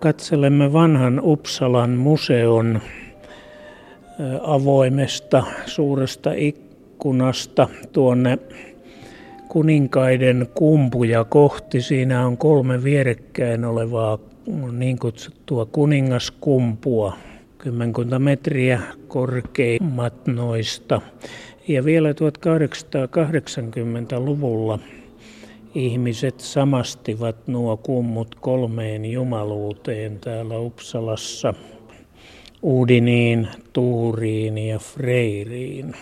Katselemme vanhan Uppsalan museon avoimesta suuresta ikkunasta tuonne kuninkaiden kumpuja kohti. Siinä on kolme vierekkäin olevaa niin kutsuttua kuningaskumpua, kymmenkunta metriä korkeimmat noista. Ja vielä 1880-luvulla ihmiset samastivat nuo kummut kolmeen jumaluuteen täällä Uppsalassa. Uudiniin, Tuuriin ja Freiriin.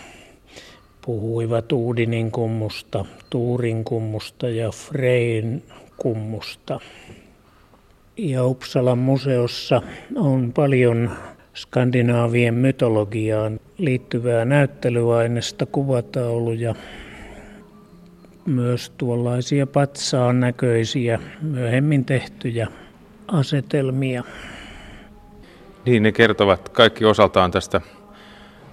Puhuivat Uudinin kummusta, Tuurin kummusta ja Frein kummusta. Ja Uppsalan museossa on paljon skandinaavien mytologiaan liittyvää näyttelyainesta, kuvatauluja, myös tuollaisia patsaan näköisiä myöhemmin tehtyjä asetelmia. Niin, ne kertovat kaikki osaltaan tästä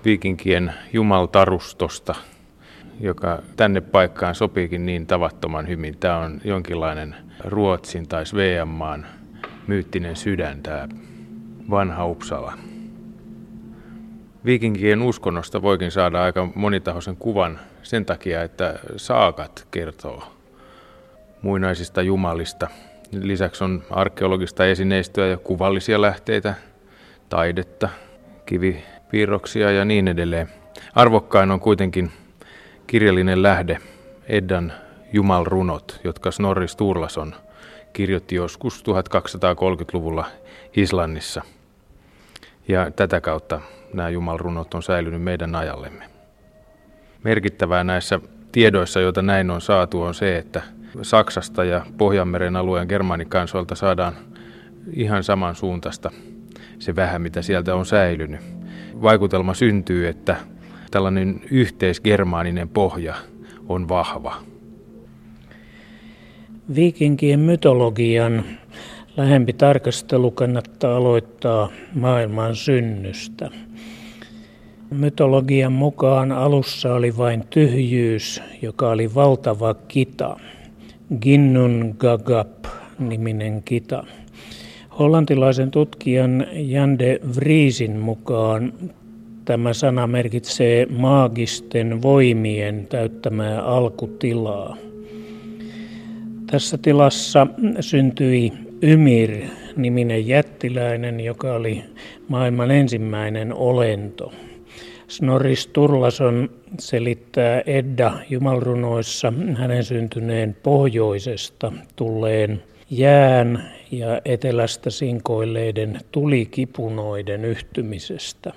viikinkien jumaltarustosta, joka tänne paikkaan sopiikin niin tavattoman hyvin. Tämä on jonkinlainen Ruotsin tai Sveanmaan myyttinen sydän, tämä vanha Uppsala. Viikinkien uskonnosta voikin saada aika monitahoisen kuvan sen takia, että saakat kertoo muinaisista jumalista. Lisäksi on arkeologista esineistöä ja kuvallisia lähteitä, taidetta, kivipiirroksia ja niin edelleen. Arvokkain on kuitenkin kirjallinen lähde Eddan jumalrunot, jotka Snorri Sturlason kirjoitti joskus 1230-luvulla Islannissa. Ja tätä kautta nämä jumalrunot on säilynyt meidän ajallemme. Merkittävää näissä tiedoissa, joita näin on saatu, on se, että Saksasta ja Pohjanmeren alueen germaanikansoilta saadaan ihan samansuuntaista se vähän, mitä sieltä on säilynyt. Vaikutelma syntyy, että tällainen yhteisgermaaninen pohja on vahva. Viikinkien mytologian lähempi tarkastelu kannattaa aloittaa maailman synnystä. Mytologian mukaan alussa oli vain tyhjyys, joka oli valtava kita. Ginnun Gagap niminen kita. Hollantilaisen tutkijan Jan de Vriesin mukaan tämä sana merkitsee maagisten voimien täyttämää alkutilaa. Tässä tilassa syntyi Ymir-niminen jättiläinen, joka oli maailman ensimmäinen olento. Snorri Sturlason selittää Edda jumalrunoissa hänen syntyneen pohjoisesta tulleen jään ja etelästä sinkoilleiden tulikipunoiden yhtymisestä.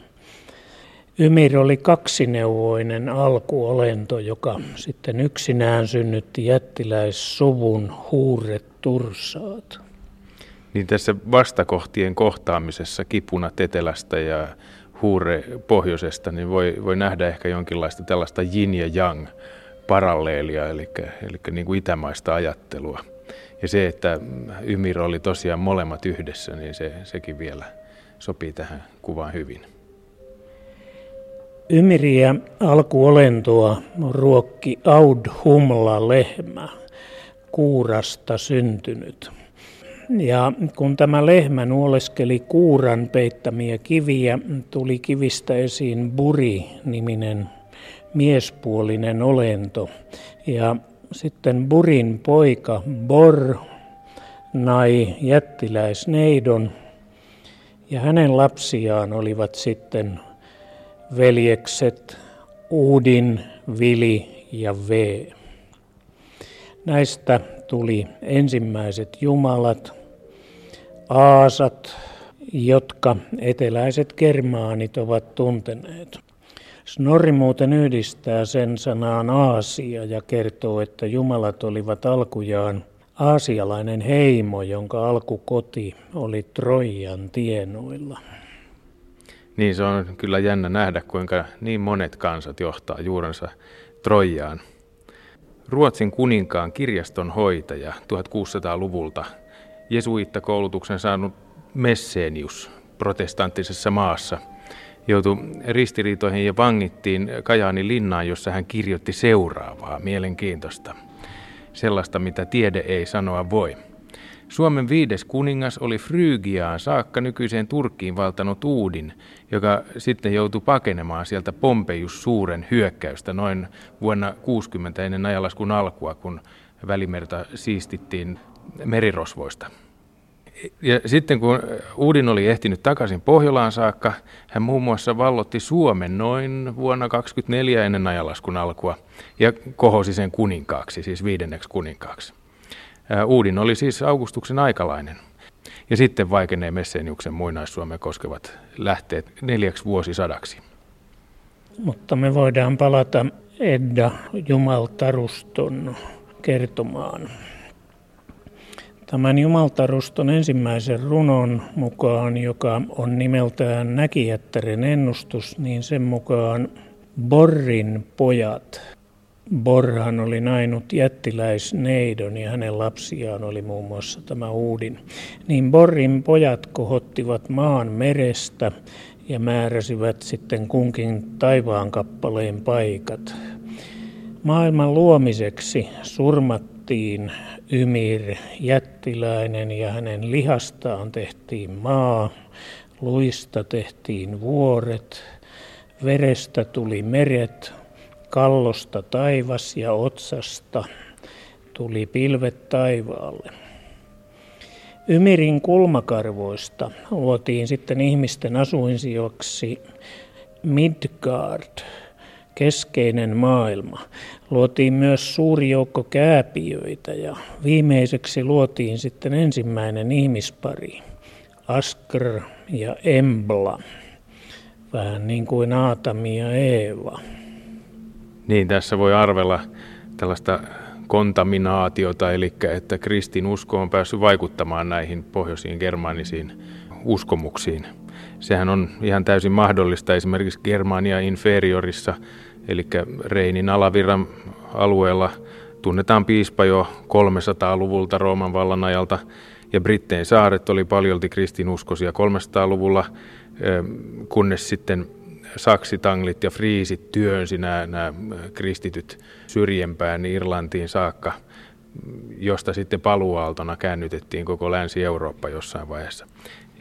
Ymir oli kaksineuvoinen alkuolento, joka sitten yksinään synnytti jättiläissuvun huuret tursaat. Niin tässä vastakohtien kohtaamisessa kipunat etelästä ja huure pohjoisesta, niin voi, voi nähdä ehkä jonkinlaista tällaista yin ja yang paralleelia, eli, eli niin kuin itämaista ajattelua. Ja se, että Ymir oli tosiaan molemmat yhdessä, niin se, sekin vielä sopii tähän kuvaan hyvin. Ymiriä alkuolentoa ruokki Aud Humla lehmä, kuurasta syntynyt. Ja kun tämä lehmä nuoleskeli kuuran peittämiä kiviä, tuli kivistä esiin Buri-niminen miespuolinen olento. Ja sitten Burin poika Bor nai jättiläisneidon ja hänen lapsiaan olivat sitten veljekset Uudin, Vili ja V. Näistä tuli ensimmäiset jumalat, aasat, jotka eteläiset germaanit ovat tunteneet. Snorri muuten yhdistää sen sanaan Aasia ja kertoo, että jumalat olivat alkujaan aasialainen heimo, jonka alkukoti oli Trojan tienoilla. Niin se on kyllä jännä nähdä, kuinka niin monet kansat johtaa juurensa Trojaan. Ruotsin kuninkaan kirjaston hoitaja 1600-luvulta jesuittakoulutuksen saanut Messenius protestanttisessa maassa joutui ristiriitoihin ja vangittiin Kajaanin linnaan, jossa hän kirjoitti seuraavaa mielenkiintoista. Sellaista, mitä tiede ei sanoa voi. Suomen viides kuningas oli Frygiaan saakka nykyiseen Turkkiin valtanut Uudin, joka sitten joutui pakenemaan sieltä Pompejus suuren hyökkäystä noin vuonna 60 ennen ajalaskun alkua, kun välimerta siistittiin merirosvoista. Ja sitten kun Uudin oli ehtinyt takaisin Pohjolaan saakka, hän muun muassa vallotti Suomen noin vuonna 24 ennen ajalaskun alkua ja kohosi sen kuninkaaksi, siis viidenneksi kuninkaaksi. Uudin oli siis Augustuksen aikalainen. Ja sitten vaikenee Messeniuksen muinaissuomea koskevat lähteet neljäksi vuosisadaksi. Mutta me voidaan palata Edda Jumaltaruston kertomaan. Tämän Jumaltaruston ensimmäisen runon mukaan, joka on nimeltään Näkijättären ennustus, niin sen mukaan Borrin pojat. Borhan oli nainut jättiläisneidon ja hänen lapsiaan oli muun muassa tämä Uudin. Niin Borrin pojat kohottivat maan merestä ja määräsivät sitten kunkin taivaan kappaleen paikat. Maailman luomiseksi surmattiin Ymir jättiläinen ja hänen lihastaan tehtiin maa, luista tehtiin vuoret, verestä tuli meret, kallosta taivas ja otsasta tuli pilvet taivaalle. Ymirin kulmakarvoista luotiin sitten ihmisten asuinsijoiksi Midgard, keskeinen maailma. Luotiin myös suuri joukko kääpiöitä ja viimeiseksi luotiin sitten ensimmäinen ihmispari, Askr ja Embla, vähän niin kuin Aatami ja Eeva. Niin, tässä voi arvella tällaista kontaminaatiota, eli että kristin usko on päässyt vaikuttamaan näihin pohjoisiin germaanisiin uskomuksiin. Sehän on ihan täysin mahdollista esimerkiksi Germania inferiorissa – eli Reinin alavirran alueella tunnetaan piispa jo 300-luvulta Rooman vallan ajalta, ja Britteen saaret oli paljolti kristinuskoisia 300-luvulla, kunnes sitten saksitanglit ja friisit työnsi nämä, nämä kristityt syrjempään Irlantiin saakka, josta sitten paluaaltona käännytettiin koko Länsi-Eurooppa jossain vaiheessa.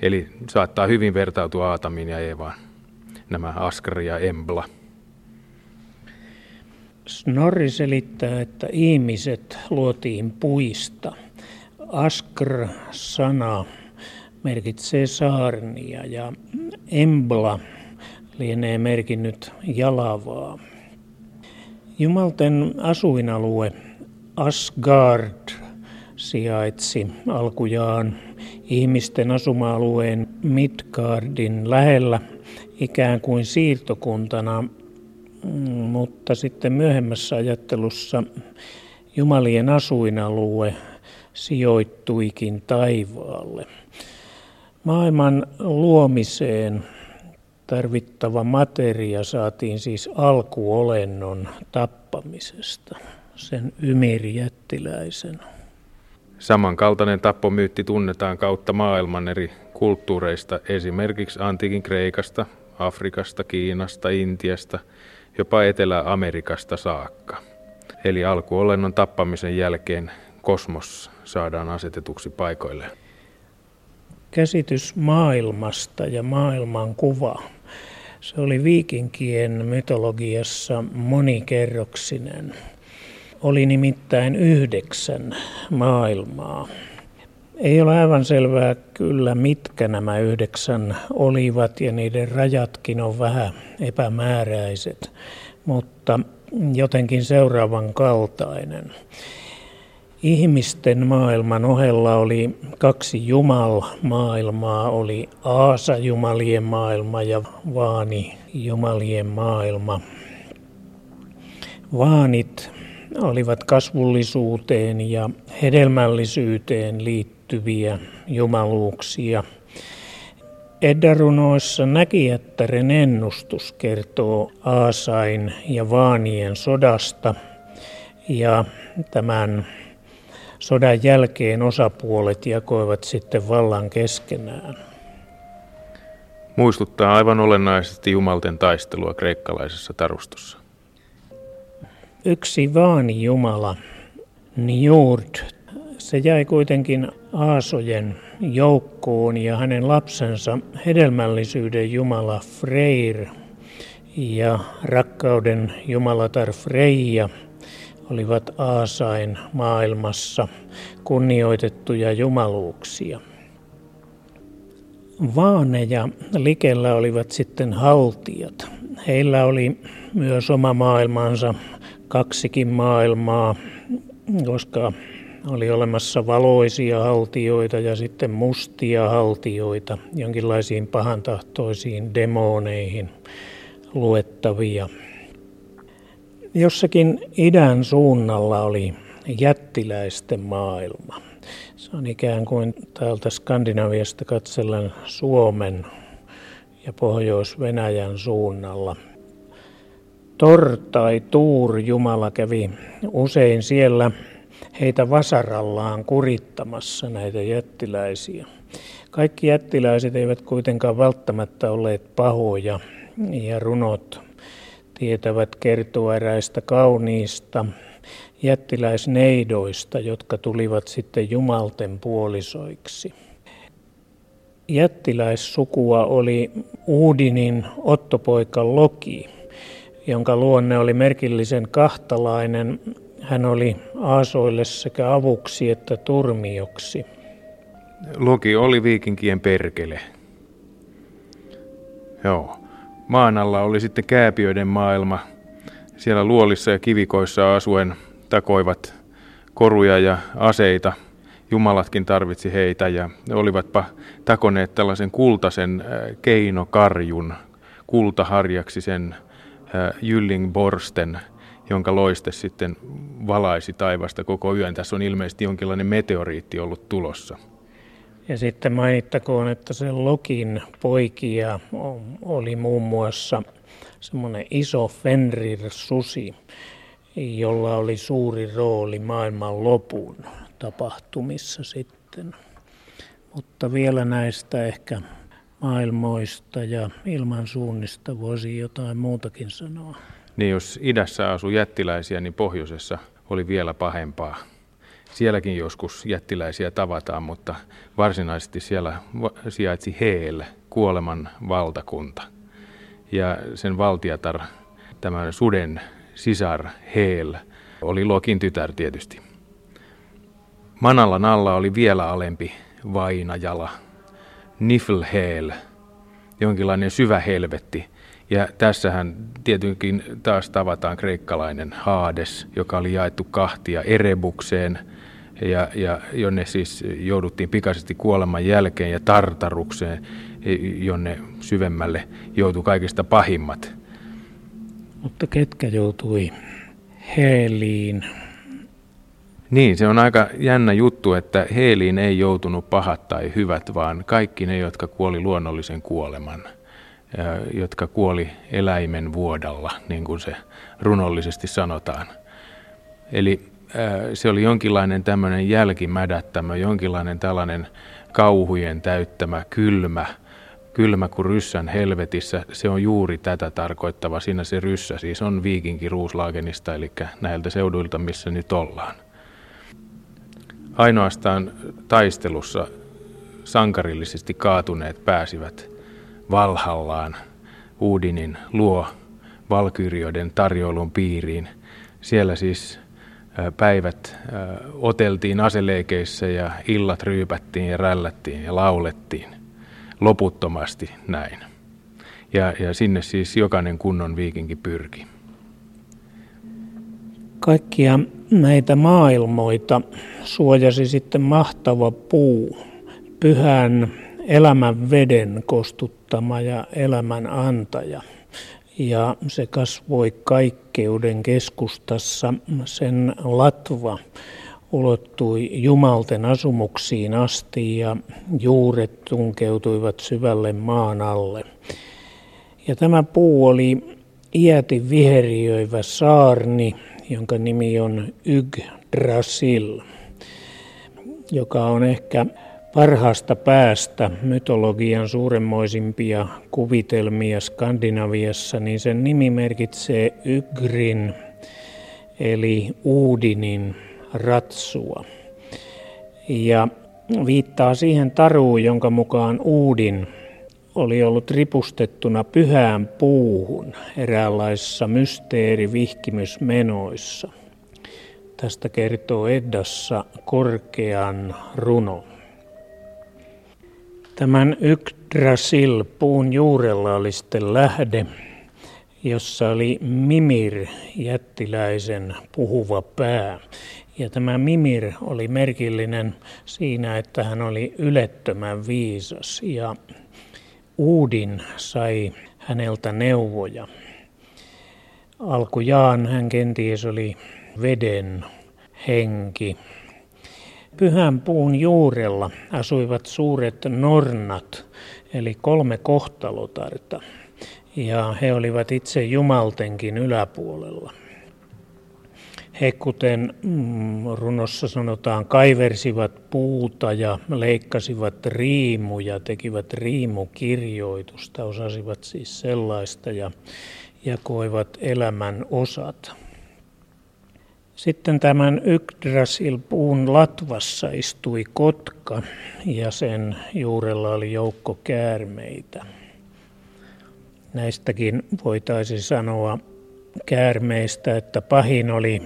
Eli saattaa hyvin vertautua Aatamiin ja Eevaan, nämä Askar ja Embla. Snorri selittää, että ihmiset luotiin puista. Askr-sana merkitsee saarnia ja embla lienee merkinnyt jalavaa. Jumalten asuinalue Asgard sijaitsi alkujaan ihmisten asuma-alueen Midgardin lähellä ikään kuin siirtokuntana mutta sitten myöhemmässä ajattelussa Jumalien asuinalue sijoittuikin taivaalle. Maailman luomiseen tarvittava materia saatiin siis alkuolennon tappamisesta, sen ymirjättiläisen. Samankaltainen tappomyytti tunnetaan kautta maailman eri kulttuureista, esimerkiksi antiikin Kreikasta, Afrikasta, Kiinasta, Intiasta – jopa Etelä-Amerikasta saakka. Eli alkuolennon tappamisen jälkeen kosmos saadaan asetetuksi paikoilleen. Käsitys maailmasta ja maailman kuva. Se oli viikinkien mytologiassa monikerroksinen. Oli nimittäin yhdeksän maailmaa. Ei ole aivan selvää kyllä, mitkä nämä yhdeksän olivat ja niiden rajatkin on vähän epämääräiset, mutta jotenkin seuraavan kaltainen. Ihmisten maailman ohella oli kaksi Jumal-maailmaa, oli Aasa-jumalien maailma ja Vaani-jumalien maailma. Vaanit olivat kasvullisuuteen ja hedelmällisyyteen liittyviä liittyviä jumaluuksia. Eddarunoissa näkijättären ennustus kertoo Aasain ja Vaanien sodasta ja tämän sodan jälkeen osapuolet jakoivat sitten vallan keskenään. Muistuttaa aivan olennaisesti jumalten taistelua kreikkalaisessa tarustossa. Yksi vaani jumala, Njurd, Se jäi kuitenkin Aasojen joukkoon ja hänen lapsensa hedelmällisyyden jumala Freyr ja rakkauden jumalatar Freija olivat Aasain maailmassa kunnioitettuja jumaluuksia. Vaane ja Likellä olivat sitten haltijat. Heillä oli myös oma maailmansa, kaksikin maailmaa, koska oli olemassa valoisia haltioita ja sitten mustia haltioita, jonkinlaisiin pahantahtoisiin demoneihin luettavia. Jossakin idän suunnalla oli jättiläisten maailma. Se on ikään kuin täältä Skandinaviasta katsellen Suomen ja Pohjois-Venäjän suunnalla. Tor tai Tuur Jumala kävi usein siellä heitä vasarallaan kurittamassa näitä jättiläisiä. Kaikki jättiläiset eivät kuitenkaan välttämättä olleet pahoja ja runot tietävät kertoa eräistä kauniista jättiläisneidoista, jotka tulivat sitten jumalten puolisoiksi. Jättiläissukua oli Uudinin ottopoika Loki, jonka luonne oli merkillisen kahtalainen. Hän oli Aasoille sekä avuksi että turmioksi. Loki oli viikinkien perkele. Joo. Maan alla oli sitten kääpiöiden maailma. Siellä luolissa ja kivikoissa asuen takoivat koruja ja aseita. Jumalatkin tarvitsi heitä ja olivatpa takoneet tällaisen kultaisen äh, keinokarjun kultaharjaksi sen äh, Jyllingborsten, jonka loiste sitten valaisi taivasta koko yön. Tässä on ilmeisesti jonkinlainen meteoriitti ollut tulossa. Ja sitten mainittakoon, että se Lokin poikia oli muun muassa semmoinen iso Fenrir-susi, jolla oli suuri rooli maailman lopun tapahtumissa sitten. Mutta vielä näistä ehkä maailmoista ja ilmansuunnista voisi jotain muutakin sanoa. Niin jos idässä asuu jättiläisiä, niin pohjoisessa oli vielä pahempaa. Sielläkin joskus jättiläisiä tavataan, mutta varsinaisesti siellä sijaitsi Heel, kuoleman valtakunta. Ja sen valtiatar, tämän suden sisar Heel, oli Lokin tytär tietysti. Manalan alla oli vielä alempi vainajala, Niflheel, jonkinlainen syvä helvetti. Ja tässähän tietenkin taas tavataan kreikkalainen Haades, joka oli jaettu kahtia Erebukseen, ja, ja jonne siis jouduttiin pikaisesti kuoleman jälkeen ja Tartarukseen, jonne syvemmälle joutui kaikista pahimmat. Mutta ketkä joutui Heeliin? Niin, se on aika jännä juttu, että Heeliin ei joutunut pahat tai hyvät, vaan kaikki ne, jotka kuoli luonnollisen kuoleman, jotka kuoli eläimen vuodalla, niin kuin se runollisesti sanotaan. Eli se oli jonkinlainen tämmöinen jälkimädättämä, jonkinlainen tällainen kauhujen täyttämä kylmä, kylmä kuin ryssän helvetissä, se on juuri tätä tarkoittava. Siinä se ryssä siis on viikinki Ruuslaagenista, eli näiltä seuduilta, missä nyt ollaan. Ainoastaan taistelussa sankarillisesti kaatuneet pääsivät Valhallaan Uudinin luo valkyrioiden tarjoulun piiriin. Siellä siis päivät oteltiin aseleikeissä ja illat ryypättiin ja rällättiin ja laulettiin loputtomasti näin. Ja, ja sinne siis jokainen kunnon viikinki pyrki. Kaikkia näitä maailmoita suojasi sitten mahtava puu, pyhän elämän veden kostuttama ja elämän antaja. Ja se kasvoi kaikkeuden keskustassa, sen latva ulottui jumalten asumuksiin asti ja juuret tunkeutuivat syvälle maan alle. Ja tämä puu oli iäti viheriöivä saarni, jonka nimi on Yggdrasil, joka on ehkä parhaasta päästä mytologian suuremmoisimpia kuvitelmia Skandinaviassa, niin sen nimi merkitsee Ygrin eli Uudinin ratsua. Ja viittaa siihen taruun, jonka mukaan Uudin oli ollut ripustettuna pyhään puuhun eräänlaisissa mysteerivihkimysmenoissa. Tästä kertoo Eddassa korkean runo. Tämän Yggdrasil puun juurella oli sitten lähde, jossa oli Mimir, jättiläisen puhuva pää. Ja tämä Mimir oli merkillinen siinä, että hän oli ylettömän viisas ja Uudin sai häneltä neuvoja. Alkujaan hän kenties oli veden henki. Pyhän puun juurella asuivat suuret nornat, eli kolme kohtalotarta, ja he olivat itse jumaltenkin yläpuolella. He, kuten mm, runossa sanotaan, kaiversivat puuta ja leikkasivat riimuja, tekivät riimukirjoitusta, osasivat siis sellaista ja jakoivat elämän osat. Sitten tämän Yggdrasil-puun latvassa istui kotka ja sen juurella oli joukko käärmeitä. Näistäkin voitaisiin sanoa käärmeistä, että pahin oli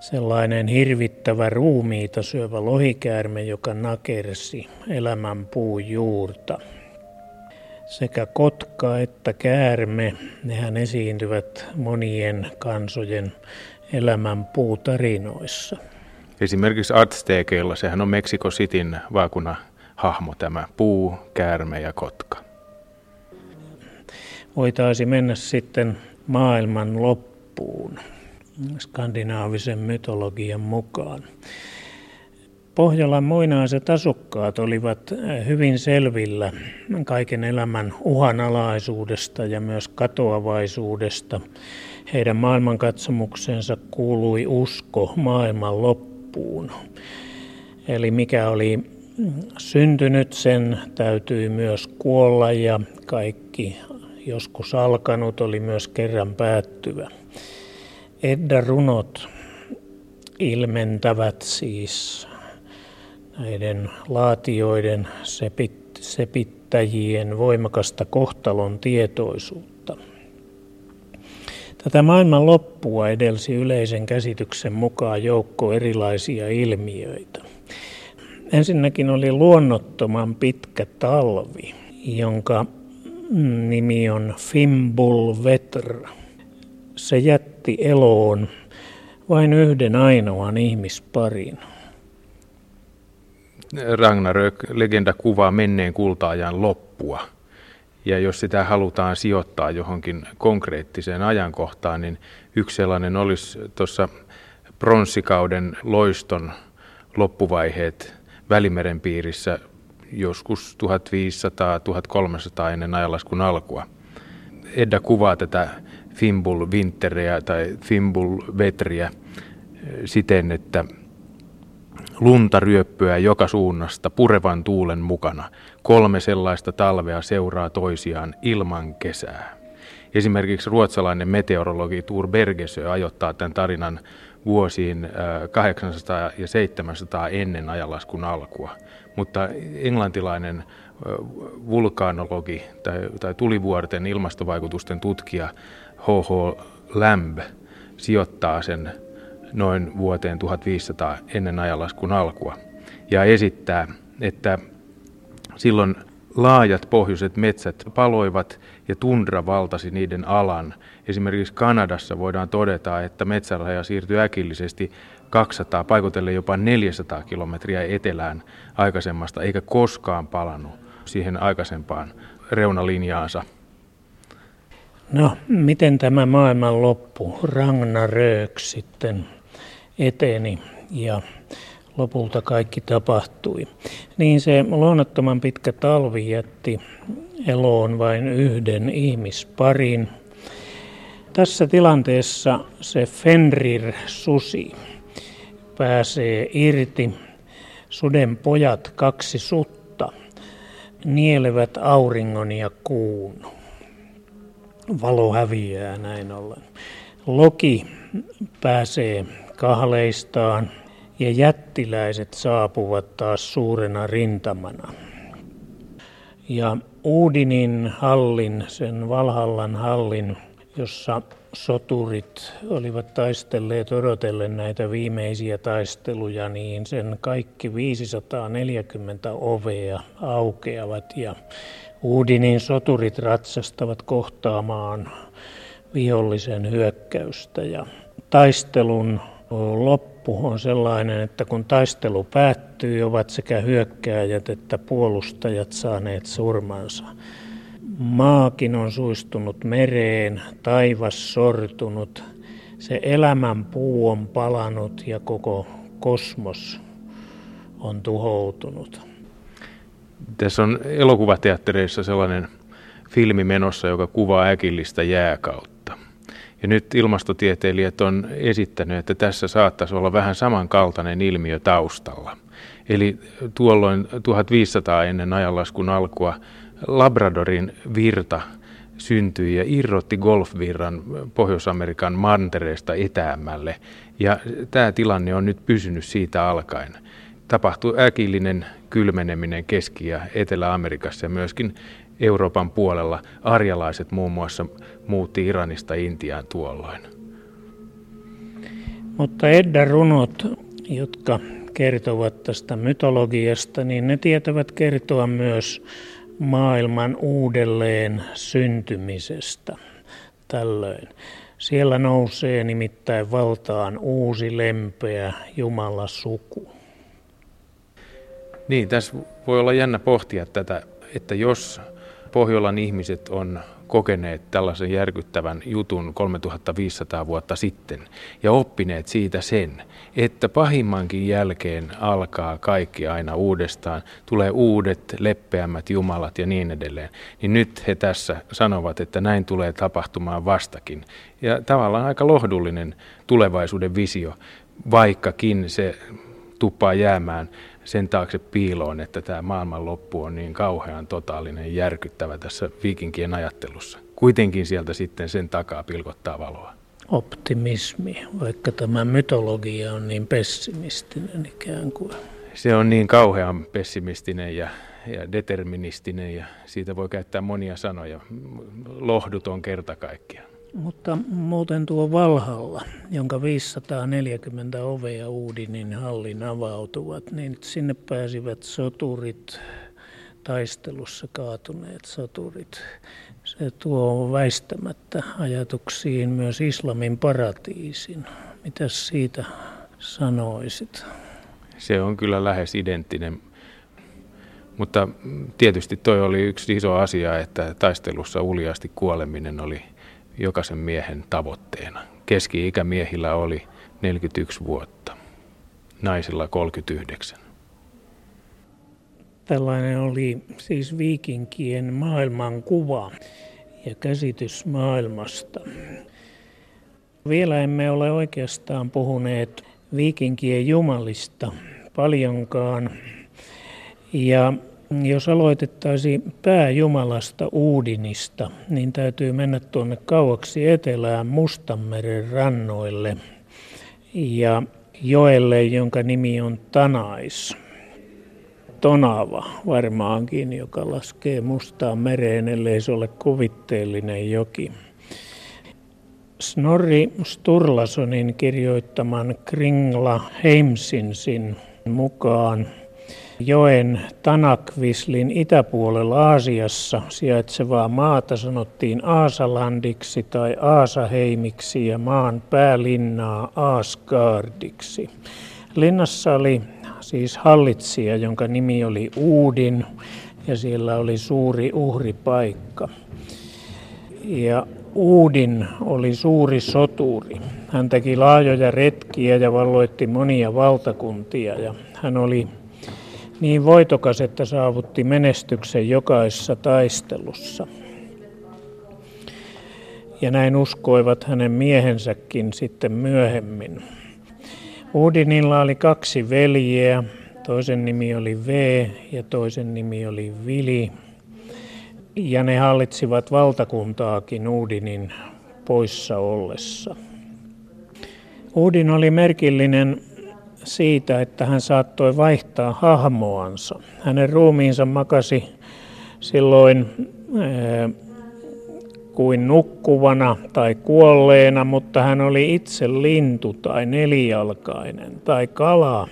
sellainen hirvittävä ruumiita syövä lohikäärme, joka nakersi elämän puun juurta. Sekä kotka että käärme, nehän esiintyvät monien kansojen elämän puutarinoissa. Esimerkiksi Aztekeilla, sehän on Meksiko Cityn vaakuna hahmo tämä puu, käärme ja kotka. Voitaisiin mennä sitten maailman loppuun skandinaavisen mytologian mukaan. Pohjolan muinaiset asukkaat olivat hyvin selvillä kaiken elämän uhanalaisuudesta ja myös katoavaisuudesta. Heidän maailmankatsomuksensa kuului usko maailman loppuun. Eli mikä oli syntynyt, sen täytyy myös kuolla ja kaikki joskus alkanut oli myös kerran päättyvä. Edda-runot ilmentävät siis näiden laatioiden sepit, sepittäjien voimakasta kohtalon tietoisuutta. Tätä maailman loppua edelsi yleisen käsityksen mukaan joukko erilaisia ilmiöitä. Ensinnäkin oli luonnottoman pitkä talvi, jonka nimi on Fimbul Vetr. Se jätti eloon vain yhden ainoan ihmisparin. Ragnarök-legenda kuvaa menneen kultaajan loppua. Ja jos sitä halutaan sijoittaa johonkin konkreettiseen ajankohtaan, niin yksi sellainen olisi tuossa pronssikauden loiston loppuvaiheet Välimeren piirissä joskus 1500-1300 ennen ajanlaskun alkua. Edda kuvaa tätä Fimbul Winteriä tai Fimbul Vetriä siten, että lunta ryöppyä joka suunnasta purevan tuulen mukana. Kolme sellaista talvea seuraa toisiaan ilman kesää. Esimerkiksi ruotsalainen meteorologi Tur Bergesö ajoittaa tämän tarinan vuosiin 800 eh, ja 700 ennen ajanlaskun alkua mutta englantilainen vulkaanologi tai, tai tulivuorten ilmastovaikutusten tutkija H.H. Lamb sijoittaa sen noin vuoteen 1500 ennen ajanlaskun alkua ja esittää, että silloin laajat pohjoiset metsät paloivat ja tundra valtasi niiden alan. Esimerkiksi Kanadassa voidaan todeta, että metsäraja siirtyi äkillisesti 200, paikotellen jopa 400 kilometriä etelään aikaisemmasta, eikä koskaan palannut siihen aikaisempaan reunalinjaansa. No, miten tämä maailman loppu, Ragnarök sitten eteni ja lopulta kaikki tapahtui. Niin se luonnottoman pitkä talvi jätti eloon vain yhden ihmisparin. Tässä tilanteessa se Fenrir-susi pääsee irti. Suden pojat, kaksi sutta, nielevät auringon ja kuun. Valo häviää näin ollen. Loki pääsee kahleistaan ja jättiläiset saapuvat taas suurena rintamana. Ja Uudinin hallin, sen Valhallan hallin, jossa soturit olivat taistelleet odotellen näitä viimeisiä taisteluja, niin sen kaikki 540 ovea aukeavat ja Uudinin soturit ratsastavat kohtaamaan vihollisen hyökkäystä ja taistelun loppu on sellainen, että kun taistelu päättyy, ovat sekä hyökkääjät että puolustajat saaneet surmansa. Maakin on suistunut mereen, taivas sortunut, se elämän puu on palanut ja koko kosmos on tuhoutunut. Tässä on elokuvateattereissa sellainen filmi menossa, joka kuvaa äkillistä jääkautta. Ja nyt ilmastotieteilijät on esittänyt, että tässä saattaisi olla vähän samankaltainen ilmiö taustalla. Eli tuolloin 1500 ennen ajanlaskun alkua Labradorin virta syntyi ja irrotti golfvirran Pohjois-Amerikan mantereesta etäämmälle. Ja tämä tilanne on nyt pysynyt siitä alkaen. Tapahtui äkillinen kylmeneminen Keski- ja Etelä-Amerikassa ja myöskin Euroopan puolella arjalaiset muun muassa muutti Iranista Intiaan tuolloin. Mutta Edda runot, jotka kertovat tästä mytologiasta, niin ne tietävät kertoa myös maailman uudelleen syntymisestä tällöin. Siellä nousee nimittäin valtaan uusi lempeä Jumala suku. Niin, tässä voi olla jännä pohtia tätä, että jos Pohjolan ihmiset on kokeneet tällaisen järkyttävän jutun 3500 vuotta sitten ja oppineet siitä sen, että pahimmankin jälkeen alkaa kaikki aina uudestaan, tulee uudet leppeämmät jumalat ja niin edelleen, niin nyt he tässä sanovat, että näin tulee tapahtumaan vastakin. Ja tavallaan aika lohdullinen tulevaisuuden visio, vaikkakin se tuppaa jäämään sen taakse piiloon, että tämä maailmanloppu on niin kauhean totaalinen järkyttävä tässä viikinkien ajattelussa. Kuitenkin sieltä sitten sen takaa pilkottaa valoa. Optimismi, vaikka tämä mytologia on niin pessimistinen ikään kuin. Se on niin kauhean pessimistinen ja, ja deterministinen ja siitä voi käyttää monia sanoja. Lohduton kerta kaikkiaan. Mutta muuten tuo Valhalla, jonka 540 ovea Uudinin hallin avautuvat, niin sinne pääsivät soturit, taistelussa kaatuneet soturit. Se tuo väistämättä ajatuksiin myös islamin paratiisin. Mitä siitä sanoisit? Se on kyllä lähes identtinen. Mutta tietysti toi oli yksi iso asia, että taistelussa uljaasti kuoleminen oli jokaisen miehen tavoitteena. Keski-ikä miehillä oli 41 vuotta, naisilla 39. Tällainen oli siis viikinkien maailmankuva ja käsitys maailmasta. Vielä emme ole oikeastaan puhuneet viikinkien jumalista paljonkaan. Ja jos aloitettaisiin pääjumalasta Uudinista, niin täytyy mennä tuonne kauaksi etelään Mustanmeren rannoille ja joelle, jonka nimi on Tanais. Tonava varmaankin, joka laskee Mustaan mereen, ellei se ole kuvitteellinen joki. Snorri Sturlasonin kirjoittaman Kringla Heimsinsin mukaan joen Tanakvislin itäpuolella Aasiassa sijaitsevaa maata sanottiin Aasalandiksi tai Aasaheimiksi ja maan päälinnaa Aasgardiksi. Linnassa oli siis hallitsija, jonka nimi oli Uudin ja siellä oli suuri uhripaikka. Ja Uudin oli suuri soturi. Hän teki laajoja retkiä ja valloitti monia valtakuntia ja hän oli niin voitokas, että saavutti menestyksen jokaisessa taistelussa. Ja näin uskoivat hänen miehensäkin sitten myöhemmin. Uudinilla oli kaksi veljeä, toisen nimi oli V ja toisen nimi oli Vili. Ja ne hallitsivat valtakuntaakin Uudinin poissa ollessa. Uudin oli merkillinen siitä, että hän saattoi vaihtaa hahmoansa. Hänen ruumiinsa makasi silloin kuin nukkuvana tai kuolleena, mutta hän oli itse lintu tai nelijalkainen tai kala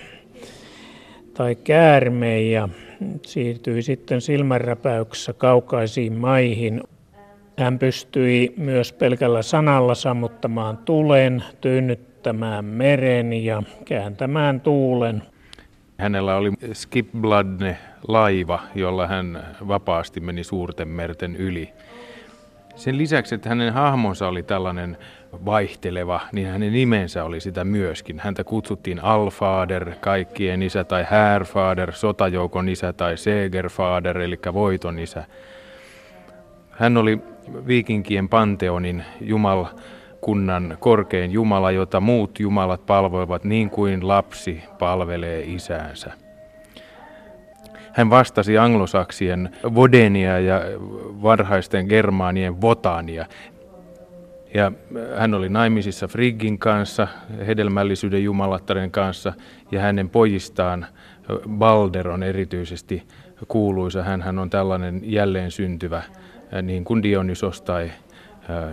tai käärme ja siirtyi sitten silmänräpäyksessä kaukaisiin maihin. Hän pystyi myös pelkällä sanalla sammuttamaan tulen, tyynnyttämään meren ja kääntämään tuulen. Hänellä oli Skipbladne laiva, jolla hän vapaasti meni suurten merten yli. Sen lisäksi, että hänen hahmonsa oli tällainen vaihteleva, niin hänen nimensä oli sitä myöskin. Häntä kutsuttiin Alfader, kaikkien isä, tai Härfader, sotajoukon isä, tai Segerfader, eli voiton isä. Hän oli viikinkien panteonin jumala, kunnan korkein Jumala, jota muut jumalat palvoivat niin kuin lapsi palvelee isäänsä. Hän vastasi anglosaksien vodenia ja varhaisten germaanien votania. Ja hän oli naimisissa Friggin kanssa, hedelmällisyyden jumalattaren kanssa, ja hänen pojistaan Balder on erityisesti kuuluisa. Hän on tällainen jälleen syntyvä, niin kuin Dionysos tai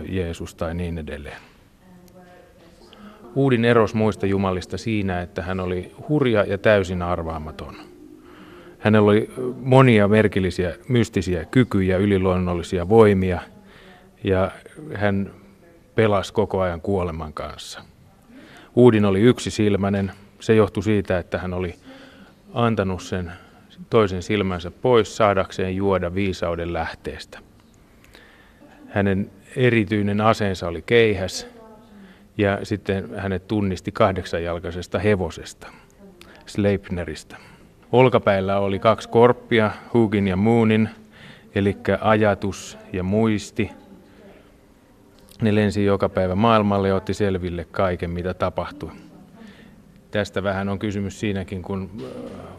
Jeesus tai niin edelleen. Uudin eros muista jumalista siinä, että hän oli hurja ja täysin arvaamaton. Hänellä oli monia merkillisiä mystisiä kykyjä, yliluonnollisia voimia ja hän pelasi koko ajan kuoleman kanssa. Uudin oli yksisilmäinen. Se johtui siitä, että hän oli antanut sen toisen silmänsä pois saadakseen juoda viisauden lähteestä. Hänen erityinen aseensa oli keihäs ja sitten hänet tunnisti kahdeksanjalkaisesta hevosesta, Sleipneristä. Olkapäillä oli kaksi korppia, Hugin ja Moonin, eli ajatus ja muisti. Ne lensi joka päivä maailmalle ja otti selville kaiken, mitä tapahtui. Tästä vähän on kysymys siinäkin, kun äh,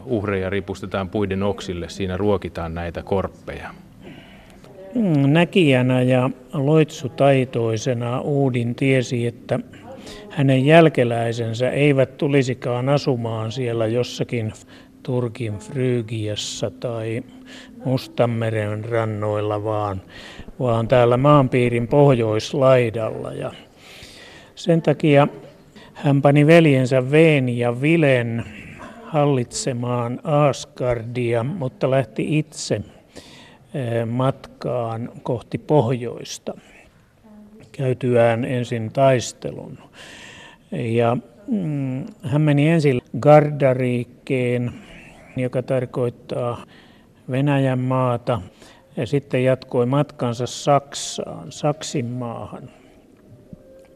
uhreja ripustetaan puiden oksille, siinä ruokitaan näitä korppeja. Mm, näkijänä ja loitsutaitoisena Uudin tiesi, että hänen jälkeläisensä eivät tulisikaan asumaan siellä jossakin Turkin Frygiassa tai Mustanmeren rannoilla, vaan, vaan täällä maanpiirin pohjoislaidalla. Ja sen takia hän pani veljensä Veen ja Vilen hallitsemaan Asgardia, mutta lähti itse matkaan kohti pohjoista käytyään ensin taistelun. Ja mm, hän meni ensin Gardariikkeen joka tarkoittaa Venäjän maata, ja sitten jatkoi matkansa Saksaan, Saksin maahan.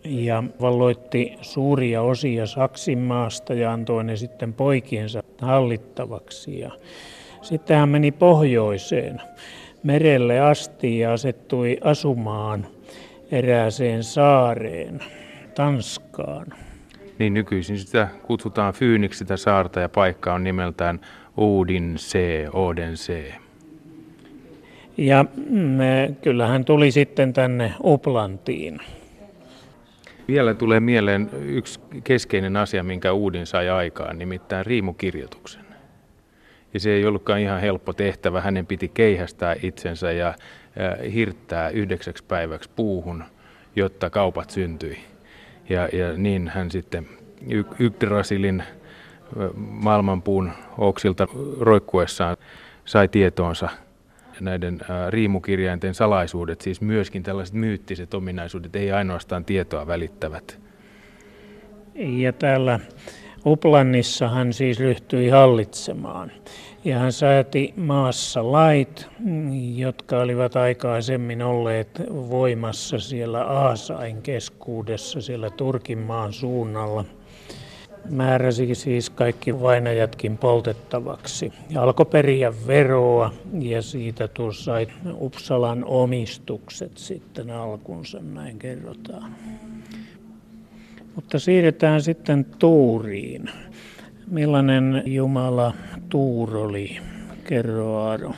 Ja valloitti suuria osia Saksin maasta ja antoi ne sitten poikiensa hallittavaksi. Ja sitten hän meni pohjoiseen merelle asti ja asettui asumaan erääseen saareen, Tanskaan. Niin nykyisin sitä kutsutaan Fyyniksi sitä saarta ja paikka on nimeltään Oudensee, Odensee. Ja mm, kyllä hän tuli sitten tänne Uplantiin. Vielä tulee mieleen yksi keskeinen asia, minkä Uudin sai aikaan, nimittäin riimukirjoituksen. Ja se ei ollutkaan ihan helppo tehtävä. Hänen piti keihästää itsensä ja hirttää yhdeksäksi päiväksi puuhun, jotta kaupat syntyi. Ja, ja niin hän sitten Yggdrasilin maailmanpuun oksilta roikkuessaan sai tietoonsa näiden riimukirjainten salaisuudet, siis myöskin tällaiset myyttiset ominaisuudet, ei ainoastaan tietoa välittävät. Ja täällä Uplannissa hän siis ryhtyi hallitsemaan. Ja hän sääti maassa lait, jotka olivat aikaisemmin olleet voimassa siellä Aasain keskuudessa, siellä Turkin maan suunnalla – määräsi siis kaikki vainajatkin poltettavaksi. Ja alkoi periä veroa ja siitä sai Uppsalan omistukset sitten alkunsa, näin kerrotaan. Mutta siirretään sitten Tuuriin. Millainen Jumala Tuur oli? Kerro Aaro.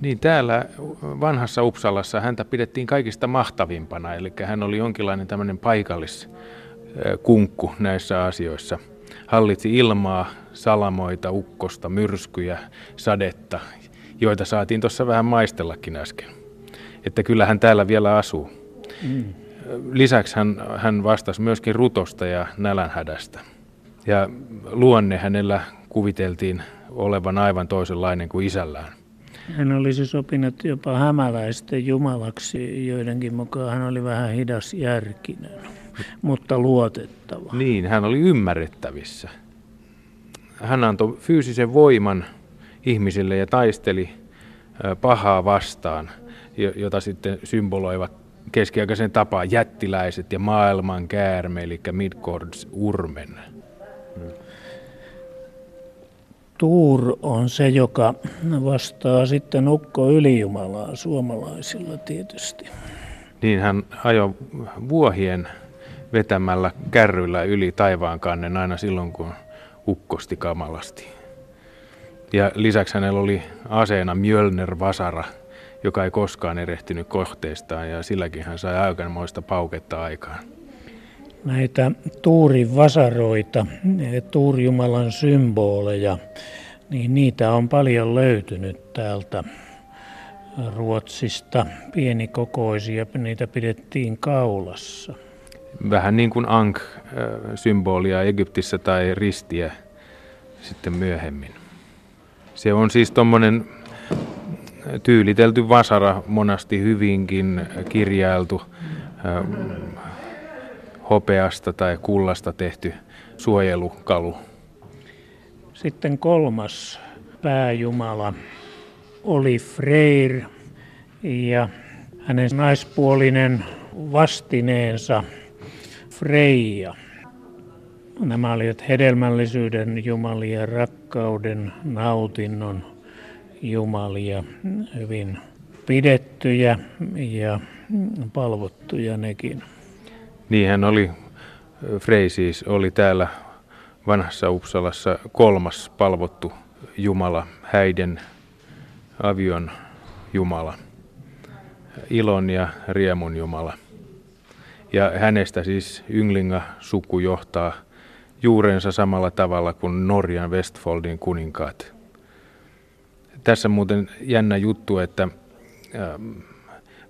Niin täällä vanhassa Uppsalassa häntä pidettiin kaikista mahtavimpana, eli hän oli jonkinlainen tämmöinen paikalliskunkku näissä asioissa – Hallitsi ilmaa, salamoita, ukkosta, myrskyjä, sadetta, joita saatiin tuossa vähän maistellakin äsken. Että kyllä hän täällä vielä asuu. Mm. Lisäksi hän, hän vastasi myöskin rutosta ja nälänhädästä. Ja luonne hänellä kuviteltiin olevan aivan toisenlainen kuin isällään. Hän olisi sopinut jopa hämäläisten jumalaksi, joidenkin mukaan hän oli vähän hidas järkinen, mutta luotettava. Niin, hän oli ymmärrettävissä. Hän antoi fyysisen voiman ihmisille ja taisteli pahaa vastaan, jota sitten symboloivat keskiaikaisen tapaan jättiläiset ja maailman käärme, eli Midgårds urmen. Tuur on se, joka vastaa sitten ukko ylijumalaa suomalaisilla tietysti. Niin hän ajoi vuohien vetämällä kärryllä yli taivaan kannen aina silloin, kun ukkosti kamalasti. Ja lisäksi hänellä oli aseena Mjölner Vasara, joka ei koskaan erehtynyt kohteestaan ja silläkin hän sai aikamoista pauketta aikaan näitä tuurin vasaroita, tuurijumalan symboleja, niin niitä on paljon löytynyt täältä Ruotsista, pienikokoisia, niitä pidettiin kaulassa. Vähän niin kuin Ankh-symbolia Egyptissä tai ristiä sitten myöhemmin. Se on siis tuommoinen tyylitelty vasara, monasti hyvinkin kirjailtu hopeasta tai kullasta tehty suojelukalu. Sitten kolmas pääjumala oli Freyr ja hänen naispuolinen vastineensa Freija. Nämä olivat hedelmällisyyden jumalia, rakkauden, nautinnon jumalia, hyvin pidettyjä ja palvottuja nekin. Niin hän oli, Frey siis oli täällä vanhassa Uppsalassa kolmas palvottu Jumala, häiden avion Jumala, ilon ja riemun Jumala. Ja hänestä siis Ynglinga suku johtaa juurensa samalla tavalla kuin Norjan Westfoldin kuninkaat. Tässä muuten jännä juttu, että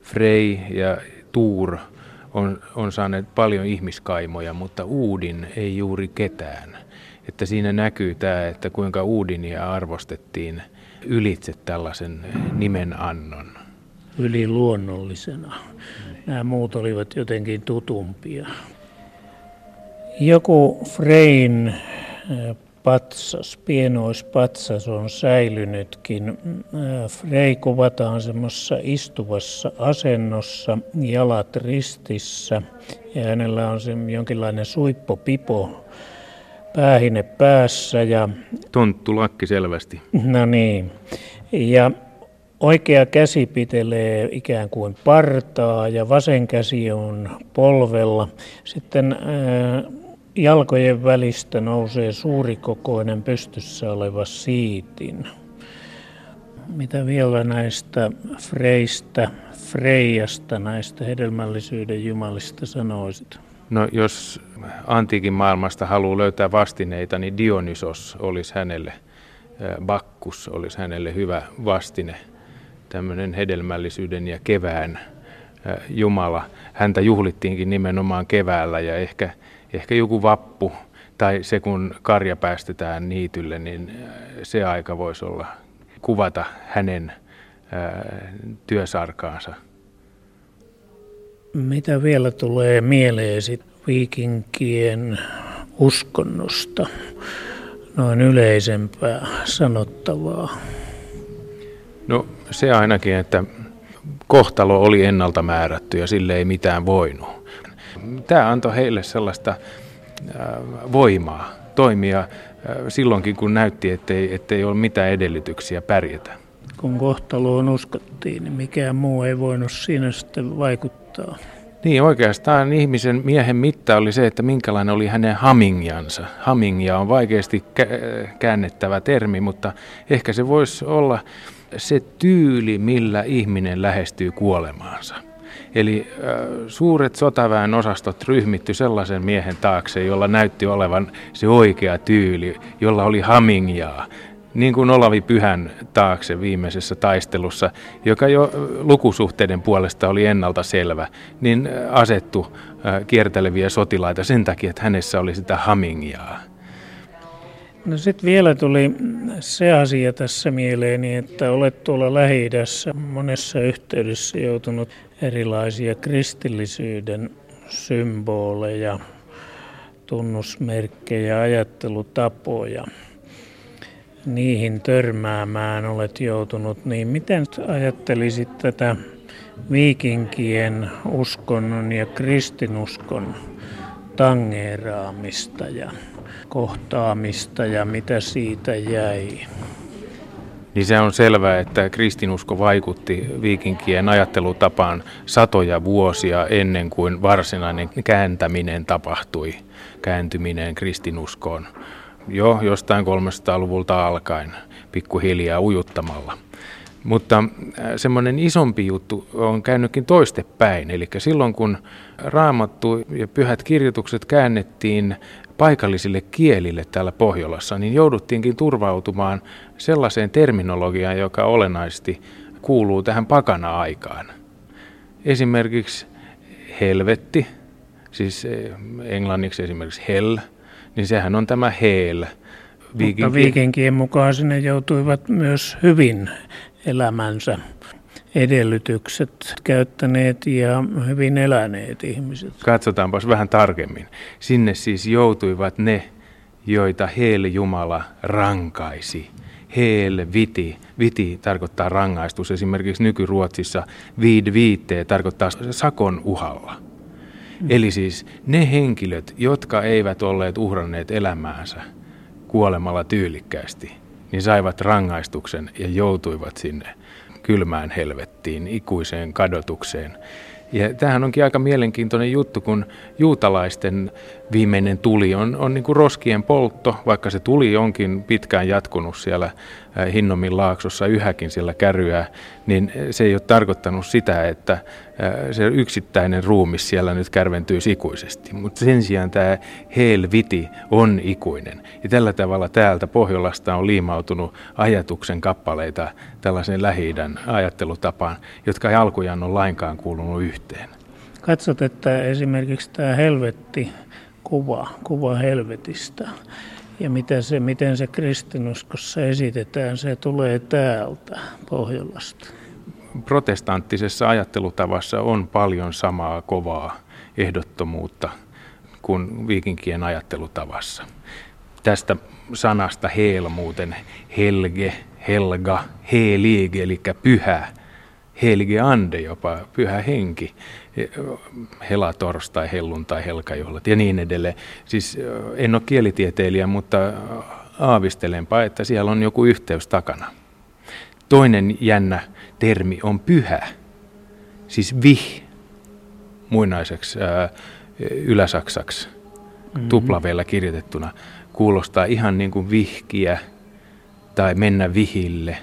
Frey ja Tuur – on, on saaneet paljon ihmiskaimoja, mutta Uudin ei juuri ketään. Että siinä näkyy tämä, että kuinka Uudinia arvostettiin ylitse tällaisen nimenannon. Yli luonnollisena. Nämä muut olivat jotenkin tutumpia. Joku Frein patsas, pienoispatsas on säilynytkin. Äh, Frey kuvataan semmoisessa istuvassa asennossa, jalat ristissä ja hänellä on se jonkinlainen suippopipo päähine päässä. Ja... Tonttu lakki selvästi. No niin. Ja oikea käsi pitelee ikään kuin partaa ja vasen käsi on polvella. Sitten äh, jalkojen välistä nousee suurikokoinen pystyssä oleva siitin. Mitä vielä näistä Freistä, Freijasta, näistä hedelmällisyyden jumalista sanoisit? No jos antiikin maailmasta haluaa löytää vastineita, niin Dionysos olisi hänelle, Bakkus olisi hänelle hyvä vastine. Tämmöinen hedelmällisyyden ja kevään Jumala. Häntä juhlittiinkin nimenomaan keväällä ja ehkä ehkä joku vappu tai se kun karja päästetään niitylle, niin äh, se aika voisi olla kuvata hänen äh, työsarkaansa. Mitä vielä tulee mieleesi viikinkien uskonnosta, noin yleisempää sanottavaa? No se ainakin, että kohtalo oli ennalta määrätty ja sille ei mitään voinut tämä antoi heille sellaista voimaa toimia silloinkin, kun näytti, ettei, ettei ole mitään edellytyksiä pärjätä. Kun kohtaloon uskottiin, niin mikään muu ei voinut siinä sitten vaikuttaa. Niin, oikeastaan ihmisen miehen mitta oli se, että minkälainen oli hänen hamingiansa. Hamingia on vaikeasti käännettävä termi, mutta ehkä se voisi olla se tyyli, millä ihminen lähestyy kuolemaansa. Eli suuret sotaväen osastot ryhmitty sellaisen miehen taakse, jolla näytti olevan se oikea tyyli, jolla oli hamingiaa, niin kuin Olavi Pyhän taakse viimeisessä taistelussa, joka jo lukusuhteiden puolesta oli ennalta selvä, niin asettu kierteleviä sotilaita sen takia, että hänessä oli sitä hamingiaa. No sitten vielä tuli se asia tässä mieleeni, että olet tuolla lähi monessa yhteydessä joutunut erilaisia kristillisyyden symboleja, tunnusmerkkejä, ajattelutapoja niihin törmäämään olet joutunut, niin miten ajattelisit tätä viikinkien uskonnon ja kristinuskon tangeeraamista ja kohtaamista ja mitä siitä jäi? Niin se on selvää, että kristinusko vaikutti viikinkien ajattelutapaan satoja vuosia ennen kuin varsinainen kääntäminen tapahtui, kääntyminen kristinuskoon jo jostain 300-luvulta alkaen pikkuhiljaa ujuttamalla. Mutta äh, semmoinen isompi juttu on käynytkin toistepäin, eli silloin kun raamattu ja pyhät kirjoitukset käännettiin paikallisille kielille täällä Pohjolassa, niin jouduttiinkin turvautumaan sellaiseen terminologiaan, joka olennaisesti kuuluu tähän pakana-aikaan. Esimerkiksi helvetti, siis eh, englanniksi esimerkiksi hell, niin sehän on tämä heel. Viikinki... Mutta viikinkien mukaan sinne joutuivat myös hyvin elämänsä edellytykset käyttäneet ja hyvin eläneet ihmiset. Katsotaanpas vähän tarkemmin. Sinne siis joutuivat ne, joita Heel Jumala rankaisi. Heel viti. Viti tarkoittaa rangaistus. Esimerkiksi nykyruotsissa viid viittee tarkoittaa sakon uhalla. Eli siis ne henkilöt, jotka eivät olleet uhranneet elämäänsä kuolemalla tyylikkäästi, niin saivat rangaistuksen ja joutuivat sinne kylmään helvettiin, ikuiseen kadotukseen. Ja tämähän onkin aika mielenkiintoinen juttu, kun juutalaisten viimeinen tuli on, on niin kuin roskien poltto, vaikka se tuli onkin pitkään jatkunut siellä Hinnomin laaksossa yhäkin siellä käryää, niin se ei ole tarkoittanut sitä, että se yksittäinen ruumis siellä nyt kärventyy ikuisesti. Mutta sen sijaan tämä helviti on ikuinen. Ja tällä tavalla täältä Pohjolasta on liimautunut ajatuksen kappaleita tällaisen lähi ajattelutapaan, jotka ei alkujaan ole lainkaan kuulunut yhteen. Katsot, että esimerkiksi tämä helvetti kuva, kuva helvetistä, ja mitä se, miten se kristinuskossa esitetään, se tulee täältä Pohjolasta. Protestanttisessa ajattelutavassa on paljon samaa kovaa ehdottomuutta kuin viikinkien ajattelutavassa. Tästä sanasta hel muuten, helge, helga, helige, eli pyhä, helge ande jopa, pyhä henki, helatorstai, helluntai, helkajuhlat ja niin edelleen. Siis en ole kielitieteilijä, mutta aavistelenpa, että siellä on joku yhteys takana. Toinen jännä termi on pyhä, siis vih, muinaiseksi ää, yläsaksaksi, mm-hmm. tuplavella kirjoitettuna, kuulostaa ihan niin kuin vihkiä tai mennä vihille.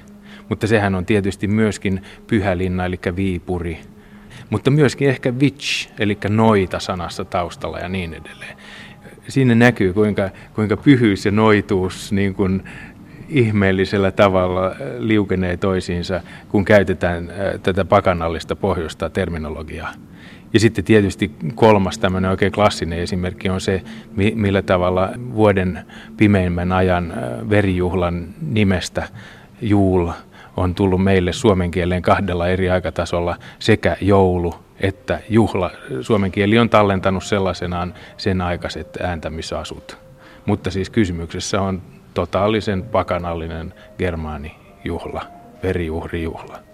Mutta sehän on tietysti myöskin pyhälinna, eli Viipuri, mutta myöskin ehkä witch, eli noita sanassa taustalla ja niin edelleen. Siinä näkyy, kuinka, kuinka pyhyys ja noituus niin kuin ihmeellisellä tavalla liukenee toisiinsa, kun käytetään äh, tätä pakanallista pohjoista terminologiaa. Ja sitten tietysti kolmas tämmöinen oikein klassinen esimerkki on se, millä tavalla vuoden pimeimmän ajan äh, verijuhlan nimestä Juul on tullut meille suomen kieleen kahdella eri aikatasolla sekä joulu että juhla. Suomen kieli on tallentanut sellaisenaan sen aikaiset ääntämisasut. Mutta siis kysymyksessä on totaalisen pakanallinen germaanijuhla, verijuhrijuhla.